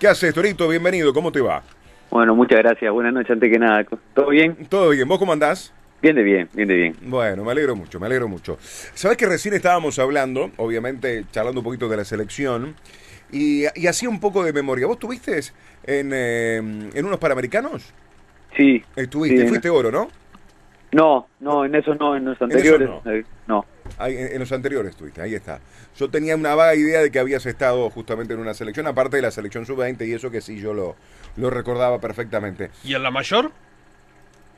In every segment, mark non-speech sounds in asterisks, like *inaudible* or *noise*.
¿Qué haces, Torito? Bienvenido, ¿cómo te va? Bueno, muchas gracias. Buenas noches, antes que nada. ¿Todo bien? Todo bien, ¿vos cómo andás? Bien de bien, bien de bien. Bueno, me alegro mucho, me alegro mucho. Sabes que recién estábamos hablando, obviamente charlando un poquito de la selección, y, y hacía un poco de memoria. ¿Vos estuviste en, eh, en unos Panamericanos? Sí. Estuviste, sí, fuiste oro, ¿no? No, no, en esos no, en los anteriores. no. eh, no. Ahí, en, en los anteriores estuviste, ahí está. Yo tenía una vaga idea de que habías estado justamente en una selección, aparte de la selección sub-20 y eso que sí yo lo, lo recordaba perfectamente. ¿Y en la mayor?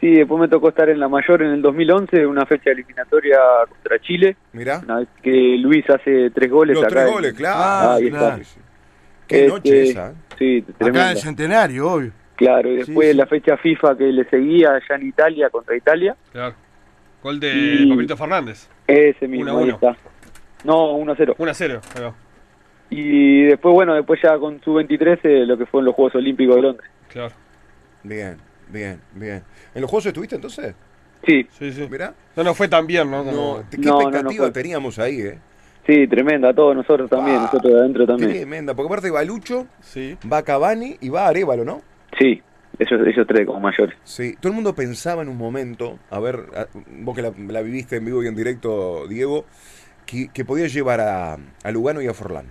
Sí, después me tocó estar en la mayor en el 2011, una fecha eliminatoria contra Chile. Mirá, Una vez que Luis hace tres goles los acá. tres en- goles, claro. Ah, ahí claro. está. Qué Este, noche esa. ¿eh? Sí, Acá tremenda. en Centenario, obvio. Claro, y después Sí, sí. la fecha FIFA que le seguía allá en Italia contra Italia. Claro. Gol de Y- Papito Fernández. Ese mismo, Uno a ahí uno. está. No, 1-0. 1 a 0. Ahí va. Y después, bueno, después ya con su 23 eh, lo que fue en los Juegos Olímpicos de Londres. Claro. Bien, bien, bien. ¿En los juegos estuviste entonces? Sí, Sí, sí. Mirá. No, no fue tan bien, ¿no? No, Como... ¿Qué No, no, no expectativa teníamos ahí, eh? sí, tremenda, todos nosotros también, Ah, nosotros de adentro también. Tremenda, porque aparte va Lucho, Sí. va Cavani y va Arevalo, ¿no? Sí, ellos, ellos tres como mayores. Sí, todo el mundo pensaba en un momento, a ver, a- vos que la, la viviste en vivo y en directo, Diego, que, que podía llevar a, a Lugano y a Forlán,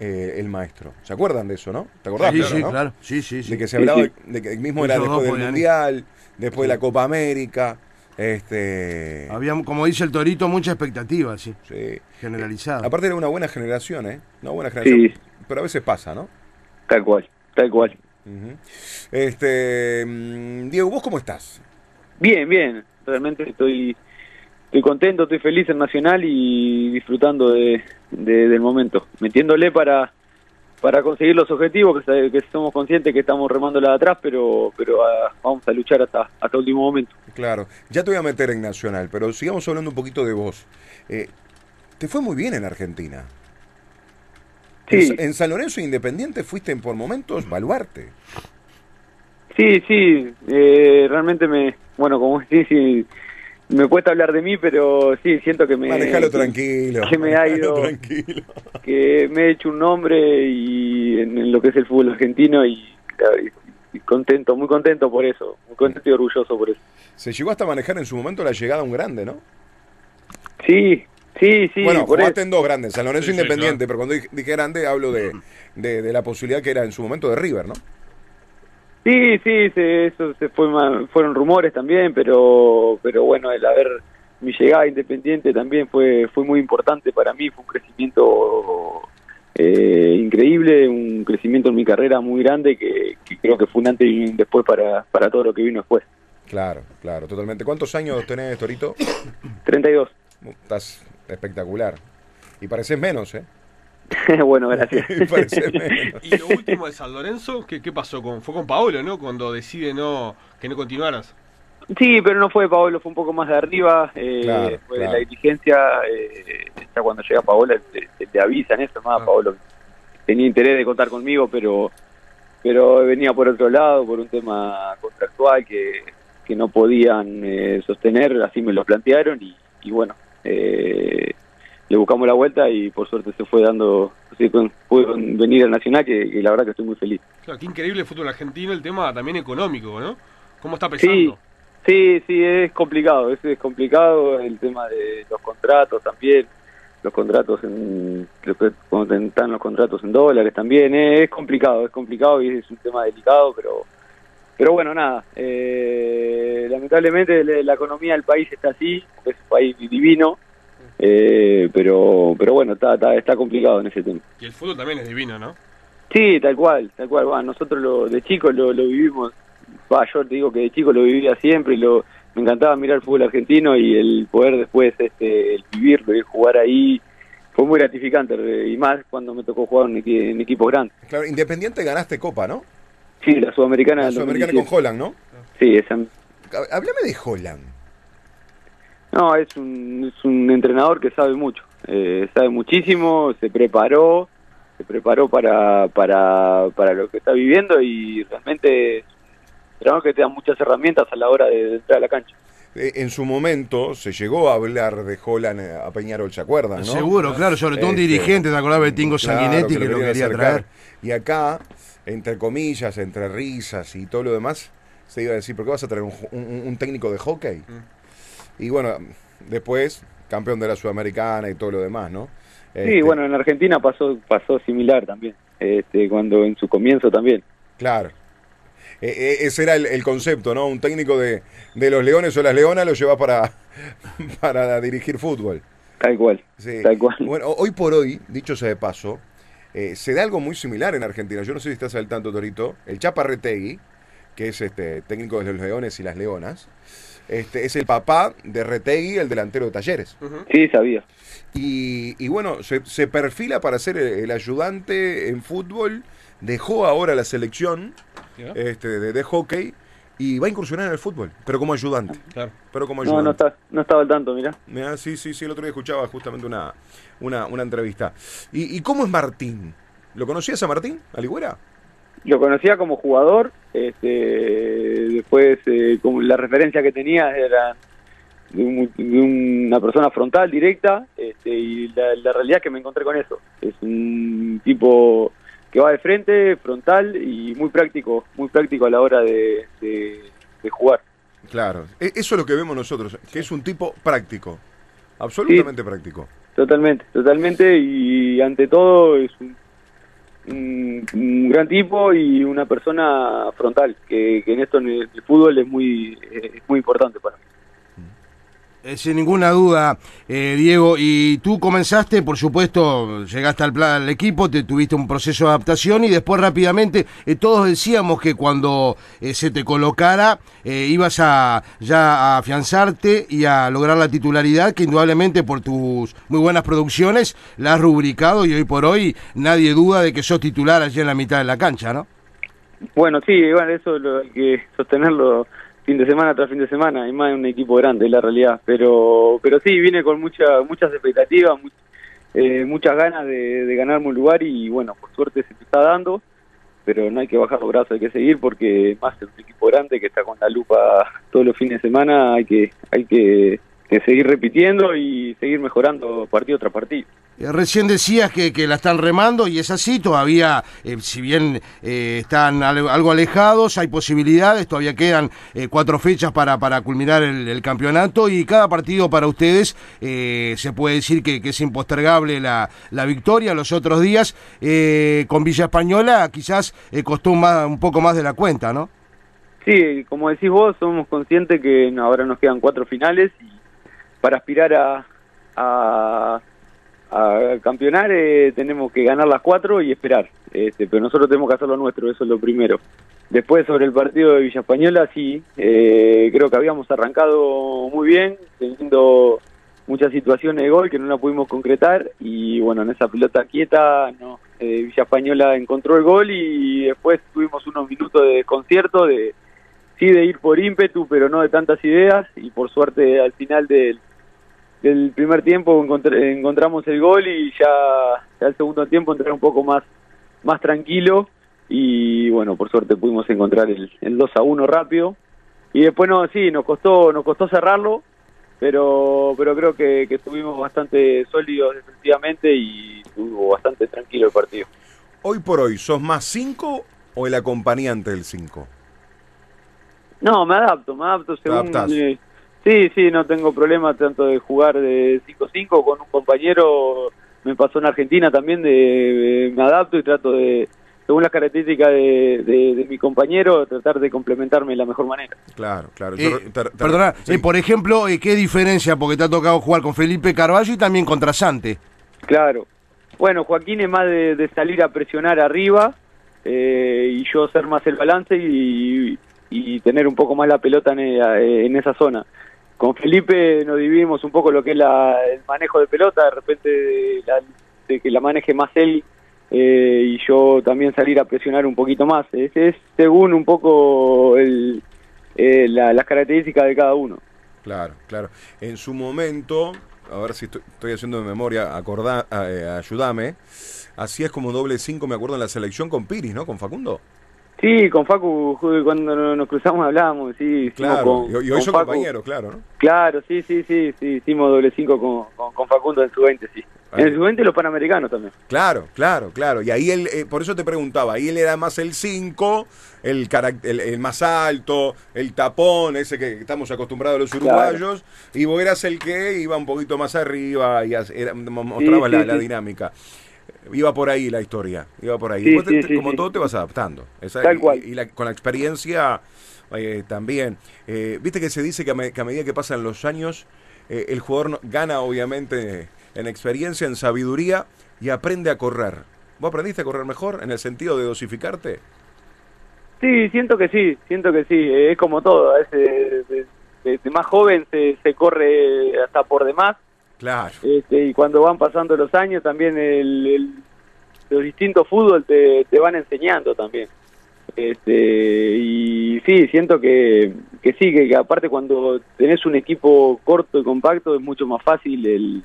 eh, el maestro. ¿Se acuerdan de eso, no? ¿Te acordás? Sí, sí, no? claro. Sí, sí, sí. De que se hablaba sí. de que mismo era después del. Mundial, después de la Copa América, este... Había, como dice el Torito, mucha expectativa, sí, Sí. generalizada. Aparte era una buena generación, ¿eh? Una buena generación, Sí. pero a veces pasa, ¿no? Tal cual, tal cual. Este, mm, Diego, ¿vos cómo estás? Bien, bien, realmente estoy estoy contento, estoy feliz en Nacional y disfrutando de, de- del momento, metiéndole para para conseguir los objetivos, que, somos conscientes que estamos remándola de atrás, pero pero ah, vamos a luchar hasta hasta último momento. Claro, ya te voy a meter en Nacional, pero sigamos hablando un poquito de vos. Eh, te fue muy bien en Argentina. Sí. En, San Lorenzo Independiente fuiste por momentos baluarte. Sí, sí, eh, realmente me, bueno, como *laughs* sí, sí, me cuesta hablar de mí, pero sí, siento que me... Manejalo que- tranquilo. que me ha *laughs* ido- tranquilo. que me he hecho un nombre y en, lo que es el fútbol argentino y contento, muy contento por eso, muy contento y orgulloso por eso. Se llegó hasta manejar en su momento la llegada a un grande, ¿no? Sí, sí, sí, bueno, jugaste eso. en dos grandes, San Lorenzo Sí, sí, Independiente, pero cuando dije, dije grande hablo de, de, de la posibilidad que era en su momento de River, ¿no? Sí, sí, se, eso se fue, ma- fueron rumores también, pero pero bueno, el haber mi llegada a Independiente también fue fue muy importante para mí, fue un crecimiento eh, increíble, un crecimiento en mi carrera muy grande que, que creo que fue un antes y un después para, para todo lo que vino después. Claro, claro, totalmente. ¿Cuántos años tenés, Torito? *coughs* 32. Estás espectacular. Y pareces menos, ¿eh? *laughs* bueno, gracias. Y *laughs* pareces menos. ¿Y lo último de San Lorenzo? ¿Qué, qué pasó? con Fue con Paolo, ¿no? Cuando decide no que no continuaras. Sí, pero no fue de Paolo, fue un poco más de arriba, eh, Claro, fue claro. de la dirigencia, eh, ya cuando llega Paola te, te- te avisan eso, más Ah. Paolo tenía interés de contar conmigo, pero pero venía por otro lado, por un tema contractual que, que no podían eh, sostener, así me lo plantearon y, y bueno, eh, le buscamos la vuelta y por suerte se fue dando, sí, con- pude con- venir al Nacional, que, que la verdad que estoy muy feliz. Claro, qué increíble el fútbol argentino, el tema también económico, ¿no? ¿Cómo está pesando? Sí, sí, sí, es complicado, es, es complicado el tema de los contratos también, los contratos en, están los contratos en dólares también, eh, es complicado, es complicado y es un tema delicado, pero pero bueno, nada, eh, lamentablemente la, economía del país está así, es un país divino, eh, pero pero bueno, está, está, está complicado en ese tema. Y el fútbol también es divino, ¿no? Sí, tal cual, tal cual. Va, nosotros lo, de chicos lo, lo vivimos. Va, yo te digo que de chico lo vivía siempre y lo, me encantaba mirar el fútbol argentino y el poder después este, el vivirlo y jugar ahí fue muy gratificante y más cuando me tocó jugar en, en equipos grandes. Claro, Independiente ganaste Copa, ¿no? Sí, la sudamericana. La Sudamericana 2017. con Holland, ¿no? Sí, esa. Há- Háblame de Holland. No, es un, es un entrenador que sabe mucho, eh, sabe muchísimo, se preparó, se preparó para, para, para lo que está viviendo y realmente es un entrenador que te da muchas herramientas a la hora de, de entrar a la cancha. Eh, en su momento se llegó a hablar de Holland eh, a Peñarol, ¿se acuerdan? ¿no? Seguro, claro, sobre todo un Este, dirigente, ¿te acordás de Tingo Claro, Sanguinetti que lo quería acercar. traer? Y acá, entre comillas, entre risas y todo lo demás, se iba a decir, ¿por qué vas a traer un, un- un técnico de hockey? Mm. Y bueno, después, campeón de la Sudamericana y todo lo demás, ¿no? Sí, Este, bueno, en Argentina pasó pasó similar también, este, cuando en su comienzo también. Claro. E- e- ese era el, el concepto, ¿no? Un técnico de, de los Leones o las Leonas lo lleva para, *laughs* para dirigir fútbol. Tal cual, Sí. tal cual. Bueno, hoy por hoy, dicho sea de paso, eh, se da algo muy similar en Argentina. Yo no sé si estás al tanto, Torito. El Chapa Retegui, que es este técnico de los Leones y las Leonas, este, es el papá de Retegui, el delantero de Talleres. Sí, sabía. Y, y bueno, se, se perfila para ser el, el ayudante en fútbol. Dejó ahora la selección. Este, de, de hockey y va a incursionar en el fútbol, pero como ayudante. Claro. Pero como No, ayudante. no, está, no estaba al tanto, mirá. Mirá, sí, sí, sí, el otro día escuchaba justamente una, una, una entrevista. ¿Y, y cómo es Martín? ¿Lo conocías a Martín, Aligüera? Lo conocía como jugador, este, después eh, como la referencia que tenía era de, un- de una persona frontal, directa, este, y la, la realidad es que me encontré con eso. Es un tipo que va de frente, frontal y muy práctico, muy práctico a la hora de, de- de jugar. Claro. E- Eso es lo que vemos nosotros, que es un tipo práctico. Absolutamente práctico. Totalmente, totalmente, y ante todo es un, un- un gran tipo y una persona frontal, que, que en esto en el, fútbol es muy, es muy importante para mí. Eh, sin ninguna duda, eh, Diego. Y tú comenzaste, por supuesto, llegaste al, al equipo, te tuviste un proceso de adaptación y después rápidamente eh, todos decíamos que cuando eh, se te colocara ibas a ya a afianzarte y a lograr la titularidad que indudablemente por tus muy buenas producciones la has rubricado y hoy por hoy nadie duda de que sos titular allí en la mitad de la cancha, ¿no? Bueno, sí, bueno, eso lo hay que sostenerlo fin de semana tras fin de semana, y más en un equipo grande, es la realidad. Pero pero sí, vine con mucha, muchas expectativas, eh, muchas ganas de, de ganarme un lugar y bueno, por suerte se te está dando, pero no hay que bajar los brazos, hay que seguir porque más en un equipo grande que está con la lupa todos los fines de semana, hay que, hay que, que seguir repitiendo y seguir mejorando partido tras partido. Eh, Recién decías que, que la están remando y es así, todavía, eh, si bien eh, están al- algo alejados, hay posibilidades, todavía quedan eh, cuatro fechas para, para culminar el, el campeonato y cada partido para ustedes se puede decir que, que es impostergable la, la victoria. Los otros días eh, con Villa Española quizás costó un, más- un poco más de la cuenta, ¿no? Sí, como decís vos, somos conscientes que ahora nos quedan cuatro finales y para aspirar a, a, campeonar eh, tenemos que ganar las cuatro y esperar. Este, pero nosotros tenemos que hacer lo nuestro, eso es lo primero. Después sobre el partido de Villa Española, sí, eh, creo que habíamos arrancado muy bien, teniendo muchas situaciones de gol que no la pudimos concretar y bueno, en esa pelota quieta no, eh, Villa Española encontró el gol y después tuvimos unos minutos de desconcierto de sí de ir por ímpetu pero no de tantas ideas y por suerte al final del, del primer tiempo encontr- encontramos el gol y ya, ya el segundo tiempo entré un poco más más tranquilo y bueno por suerte pudimos encontrar el, el 2 a 1 rápido y después no sí nos costó nos costó cerrarlo pero pero creo que, que estuvimos bastante sólidos defensivamente y estuvo bastante tranquilo el partido. Hoy por hoy, ¿sos más 5 o el acompañante del 5? No, me adapto, me adapto según... eh, sí, sí, no tengo problema tanto de jugar de 5-5 con un compañero, me pasó en Argentina también, de, de- me adapto y trato de, según las características de, de- de mi compañero, tratar de complementarme de la mejor manera. Claro, claro. Eh, Yo te- te- perdona, sí. eh, por ejemplo, eh, ¿qué diferencia? Porque te ha tocado jugar con Felipe Carballo y también contra Sante. Claro. Bueno, Joaquín es más de, de salir a presionar arriba eh, y yo ser más el balance y, y tener un poco más la pelota en, eh, en esa zona. Con Felipe nos dividimos un poco lo que es la- el manejo de pelota, de repente la- de que la maneje más él eh, y yo también salir a presionar un poquito más. Es, es según un poco el, eh, la- las características de cada uno. Claro, claro. En su momento, a ver si estoy, estoy haciendo de memoria, acordá, eh, ayúdame. Así es como doble 5, me acuerdo, en la selección con Piris, ¿no? Con Facundo. Sí, con Facu cuando no- nos cruzamos hablábamos, sí. Claro, con- y, hoy son compañeros, claro, ¿no? Claro, sí, sí, sí, sí, hicimos doble cinco con, con, con Facundo en su 20, sí. Ahí. En el sub-20 los panamericanos también. Claro, claro, claro. Y ahí él, eh, por eso te preguntaba, ahí él era más el 5, el, el, el más alto, el tapón, ese que estamos acostumbrados los Claro. uruguayos, y vos eras el que iba un poquito más arriba y era- mo- mostraba sí, la, sí. la dinámica. Iba por ahí la historia, iba por ahí. Sí, Después te- sí, te- sí, como todo te vas adaptando. Esa- Tal y- cual. Y, la- con la experiencia eh, también. Eh, Viste que se dice que a, me- que a medida que pasan los años, eh, el jugador gana obviamente en experiencia, en sabiduría y aprende a correr. ¿Vos aprendiste a correr mejor en el sentido de dosificarte? Sí, siento que sí, siento que sí. Es como todo, a veces de, de- de más joven se, se corre hasta por demás. Claro. Este, y cuando van pasando los años también el, el- los distintos fútbol te, te van enseñando también. Este, y sí, siento que, que sí, que, que aparte cuando tenés un equipo corto y compacto es mucho más fácil el,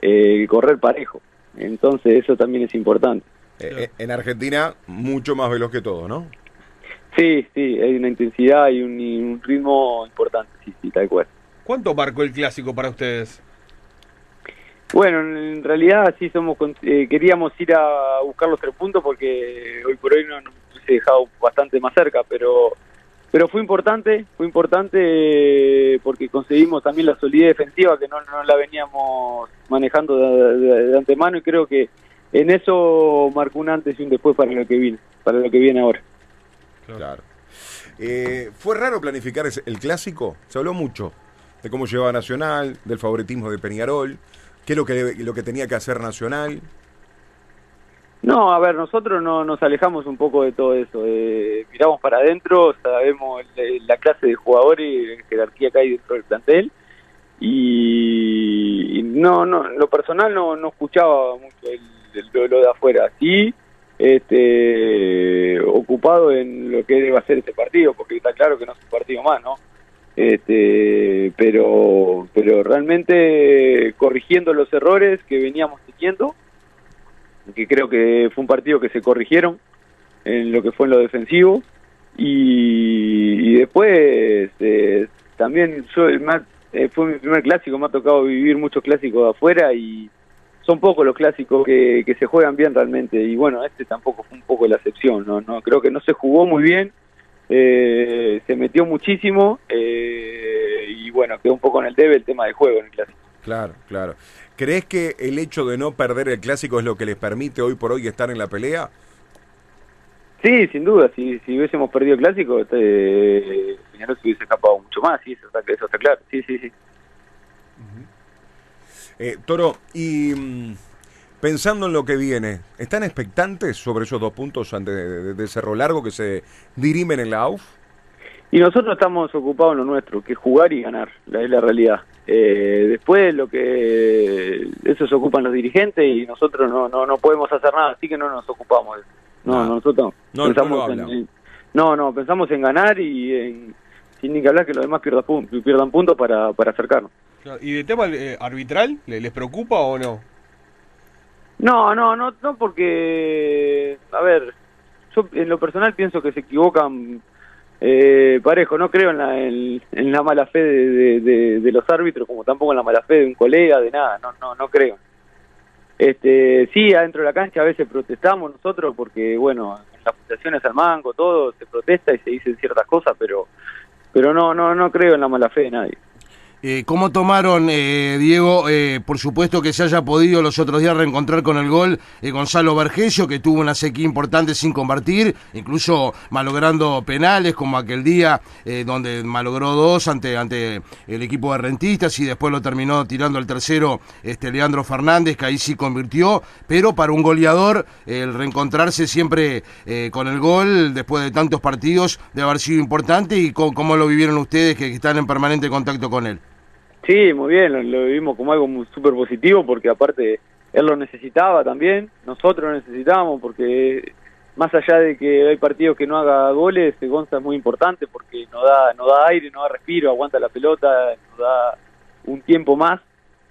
el correr parejo. Entonces eso también es importante. Eh, eh, en Argentina, mucho más veloz que todo, ¿no? Sí, sí, hay una intensidad y un, y un ritmo importante, sí, sí, tal cual. ¿Cuánto marcó el clásico para ustedes? Bueno, en realidad sí somos con- eh, queríamos ir a buscar los tres puntos porque hoy por hoy no nos hubiese dejado bastante más cerca, pero pero fue importante, fue importante eh, porque conseguimos también la solidez defensiva que no, no la veníamos manejando de, de- de antemano y creo que en eso marcó un antes y un después para lo que viene, para lo que viene ahora. Claro. Eh, ¿Fue raro planificar ese- el clásico? Se habló mucho de cómo llevaba Nacional, del favoritismo de Peñarol, qué es lo que, lo que tenía que hacer Nacional. No, a ver, nosotros no nos alejamos un poco de todo eso. eh, miramos para adentro, sabemos la, la clase de jugadores la jerarquía que hay dentro del plantel. Y, no, no, lo personal no, no escuchaba mucho el, el- lo, de afuera. Sí, este, ocupado en lo que debe ser este partido, porque está claro que no es un partido más, ¿no? Este, pero, pero realmente corrigiendo los errores que veníamos teniendo que creo que fue un partido que se corrigieron en lo que fue en lo defensivo y, y después eh, también yo eh, fue mi primer clásico me ha tocado vivir muchos clásicos de afuera y son pocos los clásicos que, que se juegan bien realmente y bueno este tampoco fue un poco la excepción no no creo que no se jugó muy bien eh, se metió muchísimo eh, y bueno quedó un poco en el debe el tema del juego en el clásico Claro, claro. ¿Crees que el hecho de no perder el clásico es lo que les permite hoy por hoy estar en la pelea? Sí, sin duda, si, si hubiésemos perdido el clásico, este, Peñarol se hubiese escapado mucho más, sí, eso está, eso está claro, sí, sí, sí. Eh, Toro, y mm, pensando en lo que viene, ¿están expectantes sobre esos dos puntos ante, de, de Cerro Largo que se dirimen en la AUF? Y nosotros estamos ocupados en lo nuestro, que es jugar y ganar, la, es la realidad. Eh, después lo que eso se ocupan los dirigentes y nosotros no, no, no podemos hacer nada, así que no nos ocupamos. No, nosotros No, pensamos no en, no, no, pensamos en ganar y en, sin ni que hablar que los demás pierdan, pun- pierdan puntos para, para acercarnos. ¿Y de tema eh, arbitral, ¿le- les preocupa o no? No, no, no, no porque, a ver, yo en lo personal pienso que se equivocan eh, parejo, no creo en la, en, la mala fe de- de los árbitros, como tampoco en la mala fe de un colega, de nada, no, no, no creo. Este, sí, adentro de la cancha a veces protestamos nosotros porque, bueno, en las fundaciones al mango, todo, se protesta y se dicen ciertas cosas, pero, pero no, no, no creo en la mala fe de nadie. Eh, ¿Cómo tomaron, eh, Diego, eh, por supuesto que se haya podido los otros días reencontrar con el gol Gonzalo Vergesio, que tuvo una sequía importante sin convertir, incluso malogrando penales como aquel día donde malogró dos ante, ante el equipo de rentistas y después lo terminó tirando el tercero este, Leandro Fernández, que ahí sí convirtió, pero para un goleador el reencontrarse siempre con el gol después de tantos partidos debe haber sido importante. Y cómo lo vivieron ustedes que están en permanente contacto con él. Sí, muy bien, lo, lo vivimos como algo súper positivo porque aparte él lo necesitaba también, nosotros lo necesitábamos porque más allá de que hay partidos que no haga goles, Gonza es muy importante porque nos da, nos da aire, nos da respiro, aguanta la pelota, nos da un tiempo más,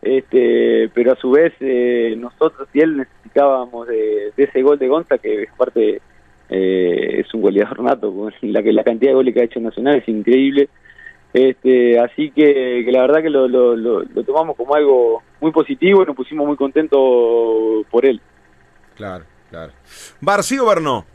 este, pero a su vez eh, nosotros y él necesitábamos de, ese gol de Gonza que es parte eh, es un goleador nato, con la, la cantidad de goles que ha hecho Nacional es increíble. Este, así que, que la verdad que lo, lo, lo, lo tomamos como algo muy positivo y nos pusimos muy contentos por él. Claro, claro. ¿Barcí o Bernó?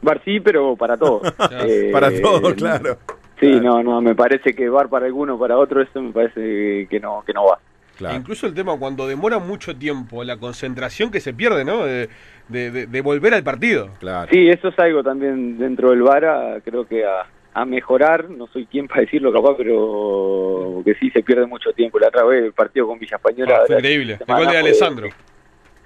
Bar sí, pero para todos. *laughs* Eh, Para todos, *laughs* claro. Sí, Claro. no, no, me parece que bar para alguno, para otro, eso me parece que no, que no va. Claro. Incluso el tema cuando demora mucho tiempo, la concentración que se pierde, ¿no? De, de- volver al partido. Claro. Sí, eso es algo también dentro del VAR, a- creo que a, a mejorar, no soy quien para decirlo capaz, pero que sí se pierde mucho tiempo. La otra vez el partido con Villa Española. Ah, fue increíble. El gol de Alessandro.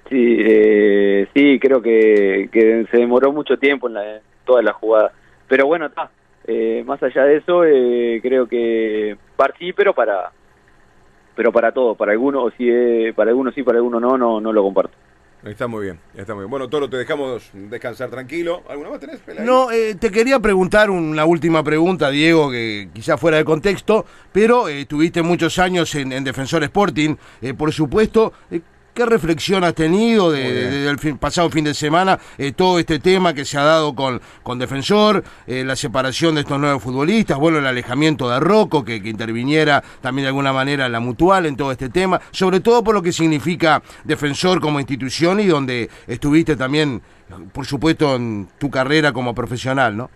Sí, eh, sí, creo que, que se demoró mucho tiempo en, la, en toda la jugada. Pero bueno, está. Eh, más allá de eso, eh, creo que VAR sí, pero para pero para todo, para algunos sí, eh, para algunos sí, para algunos no, no, no lo comparto. Está muy bien, está muy bien. Bueno, Toro, te dejamos descansar tranquilo. ¿Alguna más tenés, Pelay? No, eh, te quería preguntar una última pregunta, Diego, que quizá fuera de contexto, pero eh, tuviste muchos años en, en Defensor Sporting, eh, por supuesto. ¿Qué reflexión has tenido de- Muy bien. de- del fin- pasado fin de semana? eh, todo este tema que se ha dado con, con Defensor, eh, la separación de estos nueve futbolistas, bueno, el alejamiento de Rocco, que, que interviniera también de alguna manera en la mutual en todo este tema, sobre todo por lo que significa Defensor como institución y donde estuviste también, por supuesto, en tu carrera como profesional, ¿no?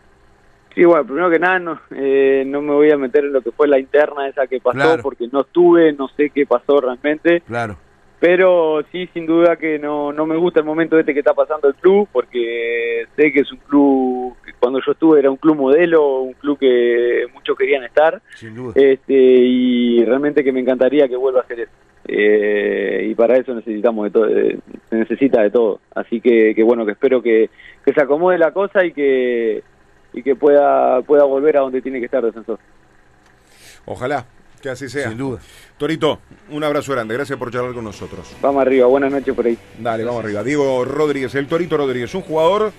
Sí, bueno, primero que nada, no, eh, no me voy a meter en lo que fue la interna esa que pasó, Claro. porque no estuve, no sé qué pasó realmente, Claro. Pero sí, sin duda que no, no me gusta el momento este que está pasando el club, porque sé que es un club, que cuando yo estuve era un club modelo, un club que muchos querían estar, Sin duda. este y realmente que me encantaría que vuelva a hacer eso. Eh, y para eso necesitamos de todo, se necesita de todo. Así que, que bueno, que espero que, que se acomode la cosa y que y que pueda pueda volver a donde tiene que estar defensor. Ojalá que así sea. Sin duda. Torito, un abrazo grande. Gracias por charlar con nosotros. Vamos arriba, buenas noches por ahí. Dale, vamos arriba. Diego Rodríguez, el Torito Rodríguez, un jugador